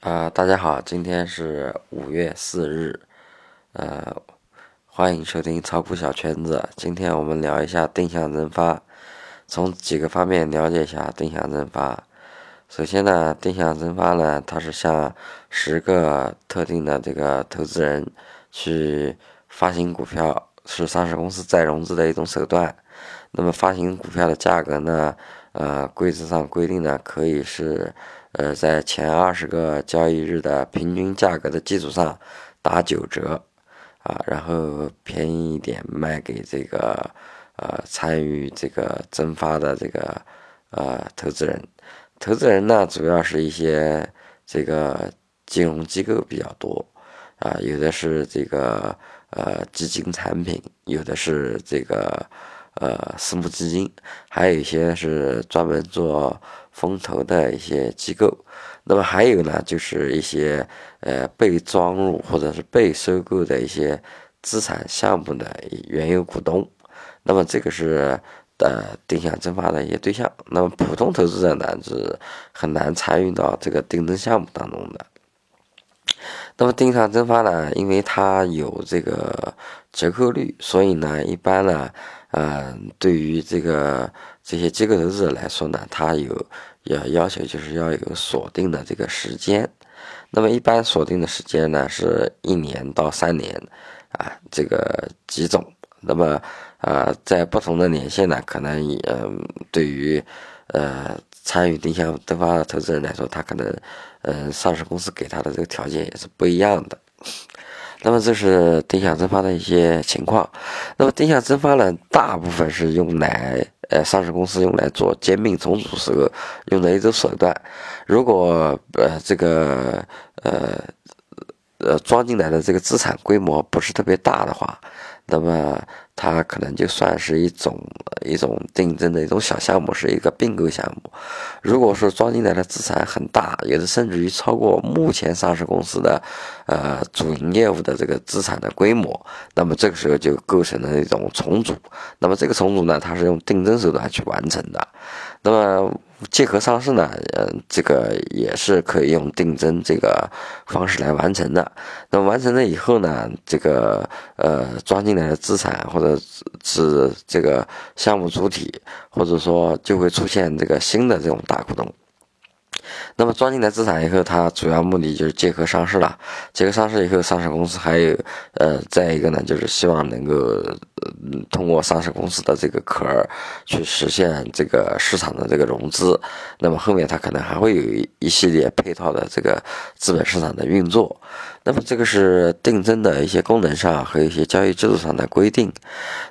啊，大家好，今天是五月四日，呃，欢迎收听炒股小圈子。今天我们聊一下定向增发，从几个方面了解一下定向增发。首先呢，定向增发呢，它是向十个特定的这个投资人去发行股票，是上市公司再融资的一种手段。那么发行股票的价格呢，呃，规则上规定呢，可以是。呃，在前二十个交易日的平均价格的基础上打九折，啊，然后便宜一点卖给这个呃参与这个增发的这个呃投资人。投资人呢，主要是一些这个金融机构比较多，啊，有的是这个呃基金产品，有的是这个呃私募基金，还有一些是专门做。风投的一些机构，那么还有呢，就是一些呃被装入或者是被收购的一些资产项目的原有股东，那么这个是呃定向增发的一些对象。那么普通投资者呢是很难参与到这个定增项目当中的。那么定向增发呢，因为它有这个折扣率，所以呢一般呢。嗯，对于这个这些机构投资者来说呢，他有要要求，就是要有锁定的这个时间。那么一般锁定的时间呢，是一年到三年，啊，这个几种。那么啊，在不同的年限呢，可能嗯，对于呃参与定向增发的投资人来说，他可能嗯，上市公司给他的这个条件也是不一样的。那么这是定向增发的一些情况。那么定向增发呢，大部分是用来呃上市公司用来做兼并重组时候用的一种手段。如果呃这个呃呃装进来的这个资产规模不是特别大的话，那么。它可能就算是一种一种定增的一种小项目，是一个并购项目。如果说装进来的资产很大，有的甚至于超过目前上市公司的呃主营业务的这个资产的规模，那么这个时候就构成了一种重组。那么这个重组呢，它是用定增手段去完成的。那么借壳上市呢，呃，这个也是可以用定增这个方式来完成的。那完成了以后呢，这个呃装进来的资产或者是这个项目主体，或者说就会出现这个新的这种大股东。那么装进来资产以后，它主要目的就是借壳上市了。借壳上市以后，上市公司还有呃，再一个呢，就是希望能够通过上市公司的这个壳儿去实现这个市场的这个融资。那么后面它可能还会有一系列配套的这个资本市场的运作。那么这个是定增的一些功能上和一些交易制度上的规定。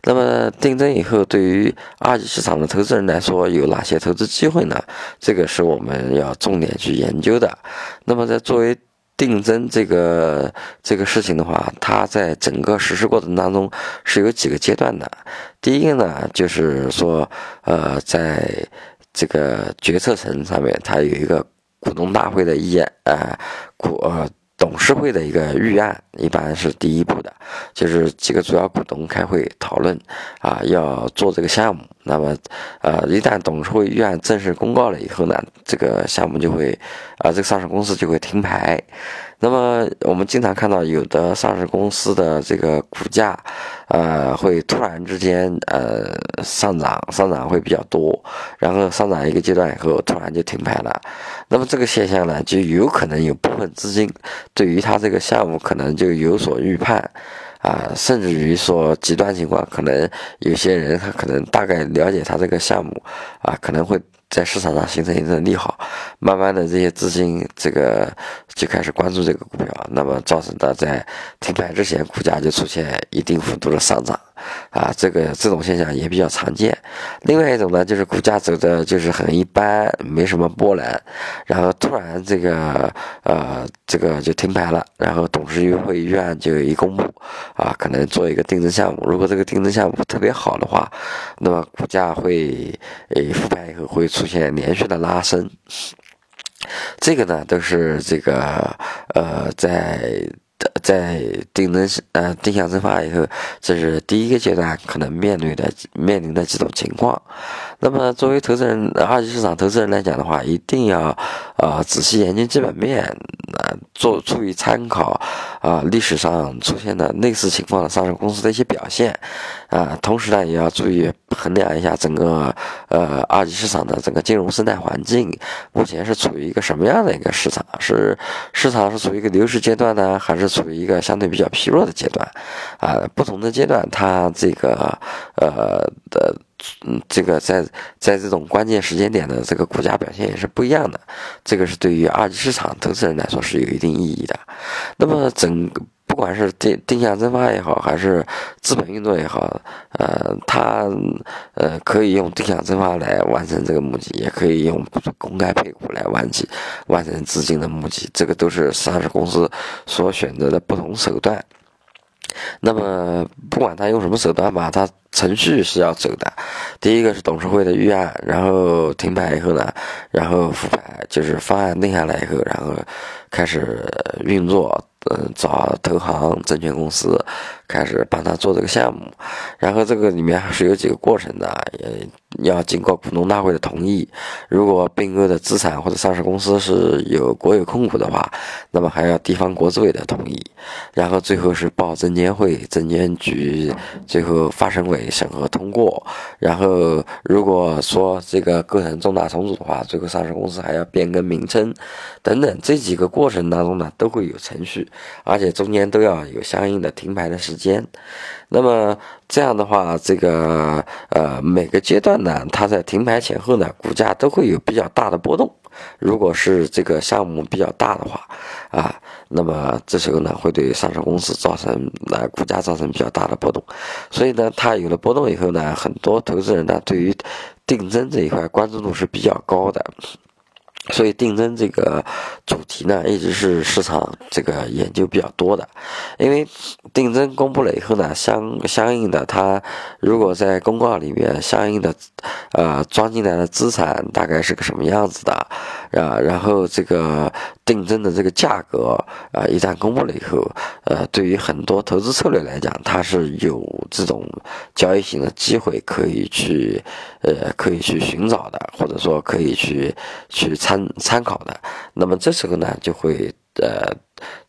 那么定增以后，对于二级市场的投资人来说，有哪些投资机会呢？这个是我们要重点去研究的。那么在作为定增这个这个事情的话，它在整个实施过程当中是有几个阶段的。第一个呢，就是说，呃，在这个决策层上面，它有一个股东大会的意见，呃，股呃。董事会的一个预案一般是第一步的，就是几个主要股东开会讨论，啊，要做这个项目。那么，呃，一旦董事会预案正式公告了以后呢，这个项目就会，啊，这个上市公司就会停牌。那么我们经常看到有的上市公司的这个股价，呃，会突然之间呃上涨，上涨会比较多，然后上涨一个阶段以后突然就停牌了。那么这个现象呢，就有可能有部分资金对于它这个项目可能就有所预判，啊，甚至于说极端情况，可能有些人他可能大概了解他这个项目，啊，可能会。在市场上形成一定的利好，慢慢的这些资金这个就开始关注这个股票，那么造成的在停牌之前股价就出现一定幅度的上涨。啊，这个这种现象也比较常见。另外一种呢，就是股价走的就是很一般，没什么波澜，然后突然这个呃这个就停牌了，然后董事会预案就一公布，啊，可能做一个定增项目。如果这个定增项目特别好的话，那么股价会诶复牌以后会出现连续的拉升。这个呢，都是这个呃在。在定增呃定向增发以后，这是第一个阶段可能面对的面临的几种情况。那么作为投资人，二级市场投资人来讲的话，一定要呃仔细研究基本面。呃做出于参考啊历史上出现的类似情况的上市公司的一些表现啊，同时呢也要注意衡量一下整个呃二级市场的整个金融生态环境，目前是处于一个什么样的一个市场？是市场是处于一个牛市阶段呢，还是处于一个相对比较疲弱的阶段？啊，不同的阶段它这个呃的。嗯，这个在在这种关键时间点的这个股价表现也是不一样的，这个是对于二级市场投资人来说是有一定意义的。那么整个不管是定定向增发也好，还是资本运作也好，呃，它呃可以用定向增发来完成这个募集，也可以用公开配股来完成完成资金的募集，这个都是上市公司所选择的不同手段。那么不管他用什么手段吧，他程序是要走的。第一个是董事会的预案，然后停牌以后呢，然后复牌，就是方案定下来以后，然后开始运作。嗯，找投行、证券公司开始帮他做这个项目，然后这个里面还是有几个过程的，也要经过股东大会的同意。如果并购的资产或者上市公司是有国有控股的话，那么还要地方国资委的同意，然后最后是报证监会、证监局，最后发审委审核通过。然后如果说这个构成重大重组的话，最后上市公司还要变更名称等等，这几个过程当中呢，都会有程序。而且中间都要有相应的停牌的时间，那么这样的话，这个呃每个阶段呢，它在停牌前后呢，股价都会有比较大的波动。如果是这个项目比较大的话，啊，那么这时候呢，会对上市公司造成呃股价造成比较大的波动。所以呢，它有了波动以后呢，很多投资人呢，对于定增这一块关注度是比较高的。所以定增这个主题呢，一直是市场这个研究比较多的。因为定增公布了以后呢，相相应的，它如果在公告里面相应的呃装进来的资产大概是个什么样子的啊？然后这个定增的这个价格啊，一旦公布了以后，呃，对于很多投资策略来讲，它是有这种交易型的机会可以去呃可以去寻找的，或者说可以去去参。参考的，那么这时候呢，就会呃，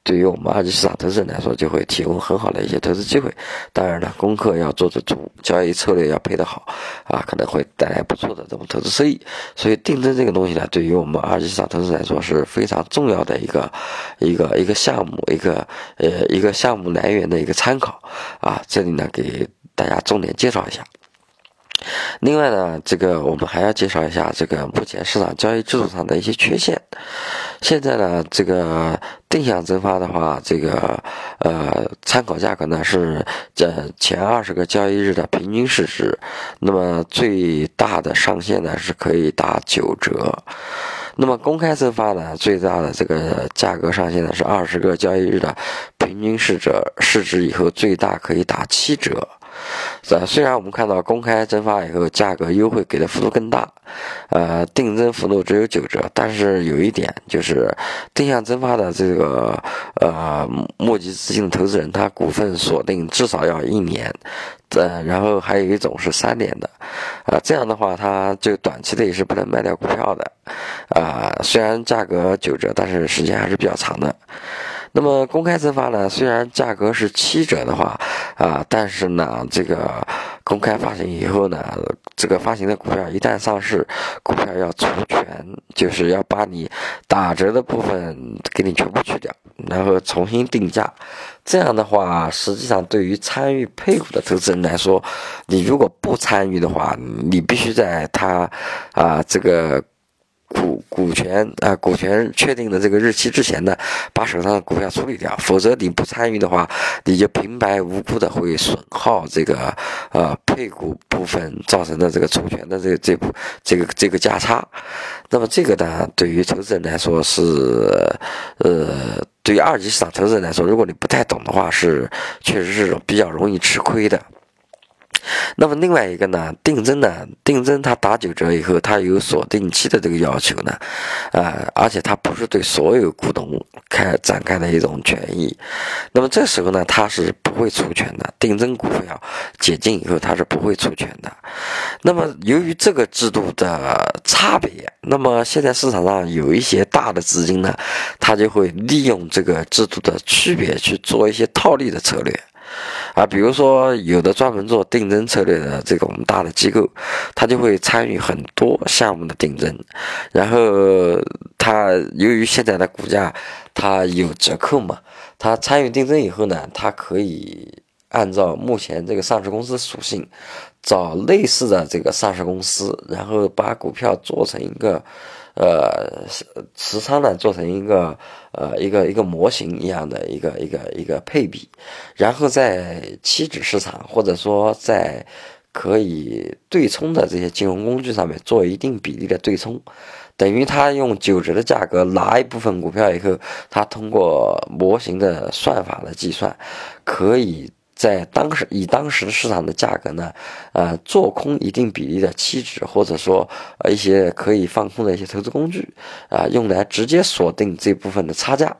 对于我们二级市场投资人来说，就会提供很好的一些投资机会。当然了，功课要做得足，交易策略要配得好，啊，可能会带来不错的这种投资收益。所以定增这个东西呢，对于我们二级市场投资人来说是非常重要的一个一个一个项目，一个呃一个项目来源的一个参考啊。这里呢，给大家重点介绍一下。另外呢，这个我们还要介绍一下这个目前市场交易制度上的一些缺陷。现在呢，这个定向增发的话，这个呃参考价格呢是这前二十个交易日的平均市值，那么最大的上限呢是可以打九折。那么公开增发呢，最大的这个价格上限呢是二十个交易日的平均市值，市值以后最大可以打七折。呃，虽然我们看到公开增发以后价格优惠给的幅度更大，呃，定增幅度只有九折，但是有一点就是定向增发的这个呃募集资金的投资人，他股份锁定至少要一年，呃，然后还有一种是三年的，啊，这样的话他就短期内是不能卖掉股票的，啊，虽然价格九折，但是时间还是比较长的。那么公开增发呢？虽然价格是七折的话，啊，但是呢，这个公开发行以后呢，这个发行的股票一旦上市，股票要除权，就是要把你打折的部分给你全部去掉，然后重新定价。这样的话，实际上对于参与配股的投资人来说，你如果不参与的话，你必须在他啊这个。股股权啊，股权确定的这个日期之前呢，把手上的股票处理掉，否则你不参与的话，你就平白无故的会损耗这个呃配股部分造成的这个除权的这这部这个这个价差。那么这个呢，对于投资人来说是呃，对于二级市场投资人来说，如果你不太懂的话，是确实是比较容易吃亏的。那么另外一个呢，定增呢，定增它打九折以后，它有锁定期的这个要求呢，啊，而且它不是对所有股东开展开的一种权益，那么这时候呢，它是不会除权的，定增股票解禁以后，它是不会除权的。那么由于这个制度的差别，那么现在市场上有一些大的资金呢，它就会利用这个制度的区别去做一些套利的策略。啊，比如说有的专门做定增策略的这种大的机构，他就会参与很多项目的定增，然后他由于现在的股价它有折扣嘛，他参与定增以后呢，他可以按照目前这个上市公司属性，找类似的这个上市公司，然后把股票做成一个。呃，持仓呢做成一个呃一个一个模型一样的一个一个一个配比，然后在期指市场或者说在可以对冲的这些金融工具上面做一定比例的对冲，等于他用九折的价格拿一部分股票以后，他通过模型的算法的计算，可以。在当时以当时市场的价格呢，呃，做空一定比例的期指，或者说呃一些可以放空的一些投资工具，啊，用来直接锁定这部分的差价，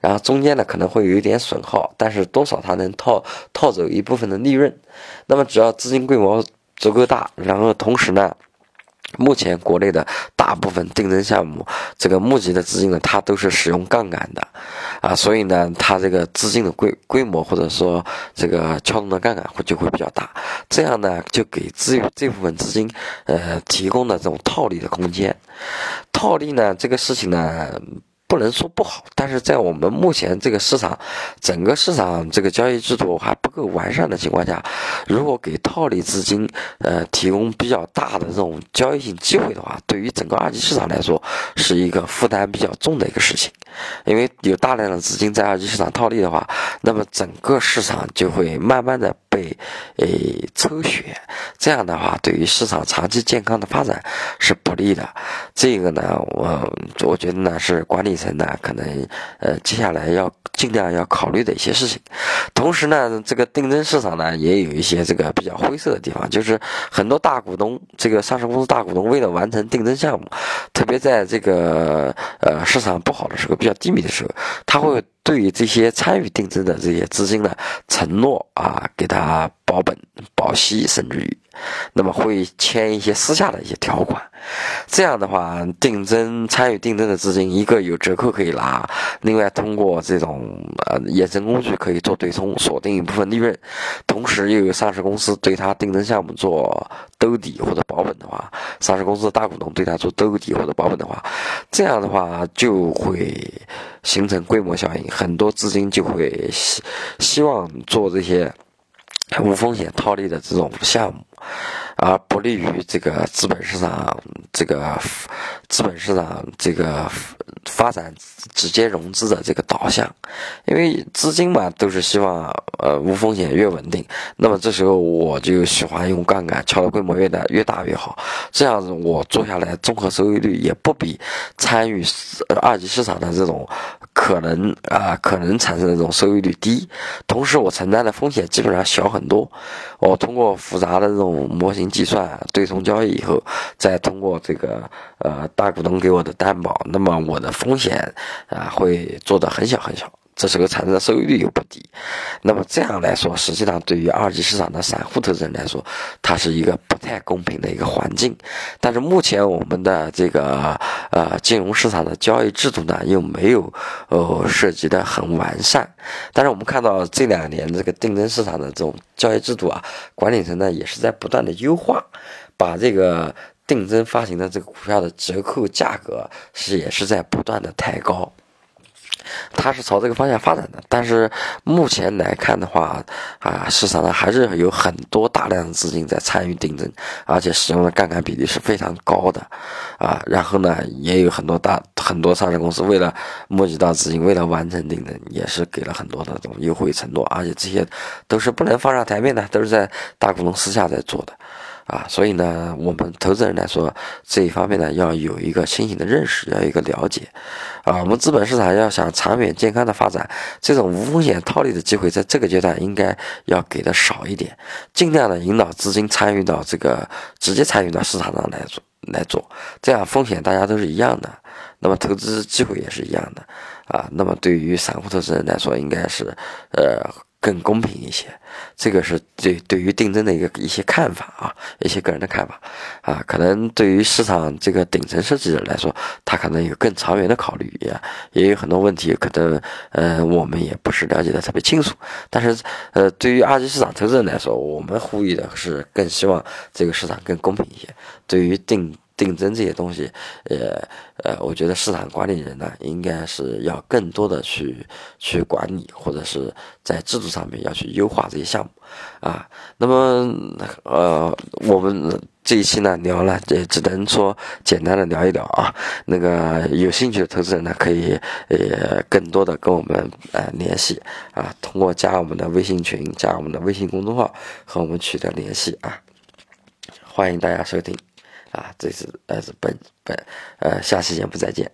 然后中间呢可能会有一点损耗，但是多少它能套套走一部分的利润。那么只要资金规模足够大，然后同时呢。目前国内的大部分定增项目，这个募集的资金呢，它都是使用杠杆的，啊，所以呢，它这个资金的规规模或者说这个撬动的杠杆会就会比较大，这样呢，就给资这部分资金，呃，提供了这种套利的空间。套利呢，这个事情呢。不能说不好，但是在我们目前这个市场，整个市场这个交易制度还不够完善的情况下，如果给套利资金呃提供比较大的这种交易性机会的话，对于整个二级市场来说是一个负担比较重的一个事情，因为有大量的资金在二级市场套利的话，那么整个市场就会慢慢的。被诶抽血，这样的话对于市场长期健康的发展是不利的。这个呢，我我觉得呢是管理层呢可能呃接下来要尽量要考虑的一些事情。同时呢，这个定增市场呢也有一些这个比较灰色的地方，就是很多大股东，这个上市公司大股东为了完成定增项目，特别在这个呃市场不好的时候、比较低迷的时候，他会。对于这些参与定增的这些资金呢，承诺啊，给他啊保本、保息，甚至于。那么会签一些私下的一些条款，这样的话，定增参与定增的资金，一个有折扣可以拿，另外通过这种呃衍生工具可以做对冲，锁定一部分利润，同时又有上市公司对他定增项目做兜底或者保本的话，上市公司的大股东对他做兜底或者保本的话，这样的话就会形成规模效应，很多资金就会希希望做这些。无风险套利的这种项目，而不利于这个资本市场这个资本市场这个发展直接融资的这个导向，因为资金嘛都是希望呃无风险越稳定，那么这时候我就喜欢用杠杆，撬的规模越大越大越好，这样子我做下来综合收益率也不比参与二级市场的这种。可能啊，可能产生的这种收益率低，同时我承担的风险基本上小很多。我通过复杂的这种模型计算对冲交易以后，再通过这个呃大股东给我的担保，那么我的风险啊会做的很小很小。这时候产生的收益率又不低，那么这样来说，实际上对于二级市场的散户投资人来说，它是一个不太公平的一个环境。但是目前我们的这个呃金融市场的交易制度呢，又没有呃涉及的很完善。但是我们看到这两年这个定增市场的这种交易制度啊，管理层呢也是在不断的优化，把这个定增发行的这个股票的折扣价格是也是在不断的抬高。它是朝这个方向发展的，但是目前来看的话，啊，市场上还是有很多大量的资金在参与定增，而且使用的杠杆比例是非常高的，啊，然后呢，也有很多大很多上市公司为了募集到资金，为了完成定增，也是给了很多的这种优惠承诺，而且这些都是不能放上台面的，都是在大股东私下在做的。啊，所以呢，我们投资人来说，这一方面呢，要有一个清醒的认识，要有一个了解，啊，我们资本市场要想长远健康的发展，这种无风险套利的机会，在这个阶段应该要给的少一点，尽量的引导资金参与到这个直接参与到市场上来做来做，这样风险大家都是一样的，那么投资机会也是一样的，啊，那么对于散户投资人来说，应该是，呃。更公平一些，这个是对对于定增的一个一些看法啊，一些个人的看法啊，可能对于市场这个顶层设计者来说，他可能有更长远的考虑，也也有很多问题，可能呃我们也不是了解的特别清楚。但是呃，对于二级市场投资人来说，我们呼吁的是更希望这个市场更公平一些。对于定定增这些东西，呃呃，我觉得市场管理人呢，应该是要更多的去去管理，或者是在制度上面要去优化这些项目，啊，那么呃，我们这一期呢聊了，也只能说简单的聊一聊啊。那个有兴趣的投资人呢，可以呃更多的跟我们呃联系啊，通过加我们的微信群，加我们的微信公众号和我们取得联系啊。欢迎大家收听。啊，这是呃是本本呃，下期节目再见。